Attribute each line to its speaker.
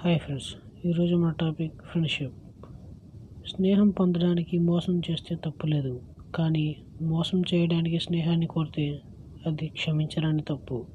Speaker 1: Hi friends ఈరోజు మన topic friendship. స్నేహం పొందడానికి మోసం చేస్తే తప్పు లేదు కానీ మోసం చేయడానికి స్నేహాన్ని కోరితే అది క్షమించరాని తప్పు.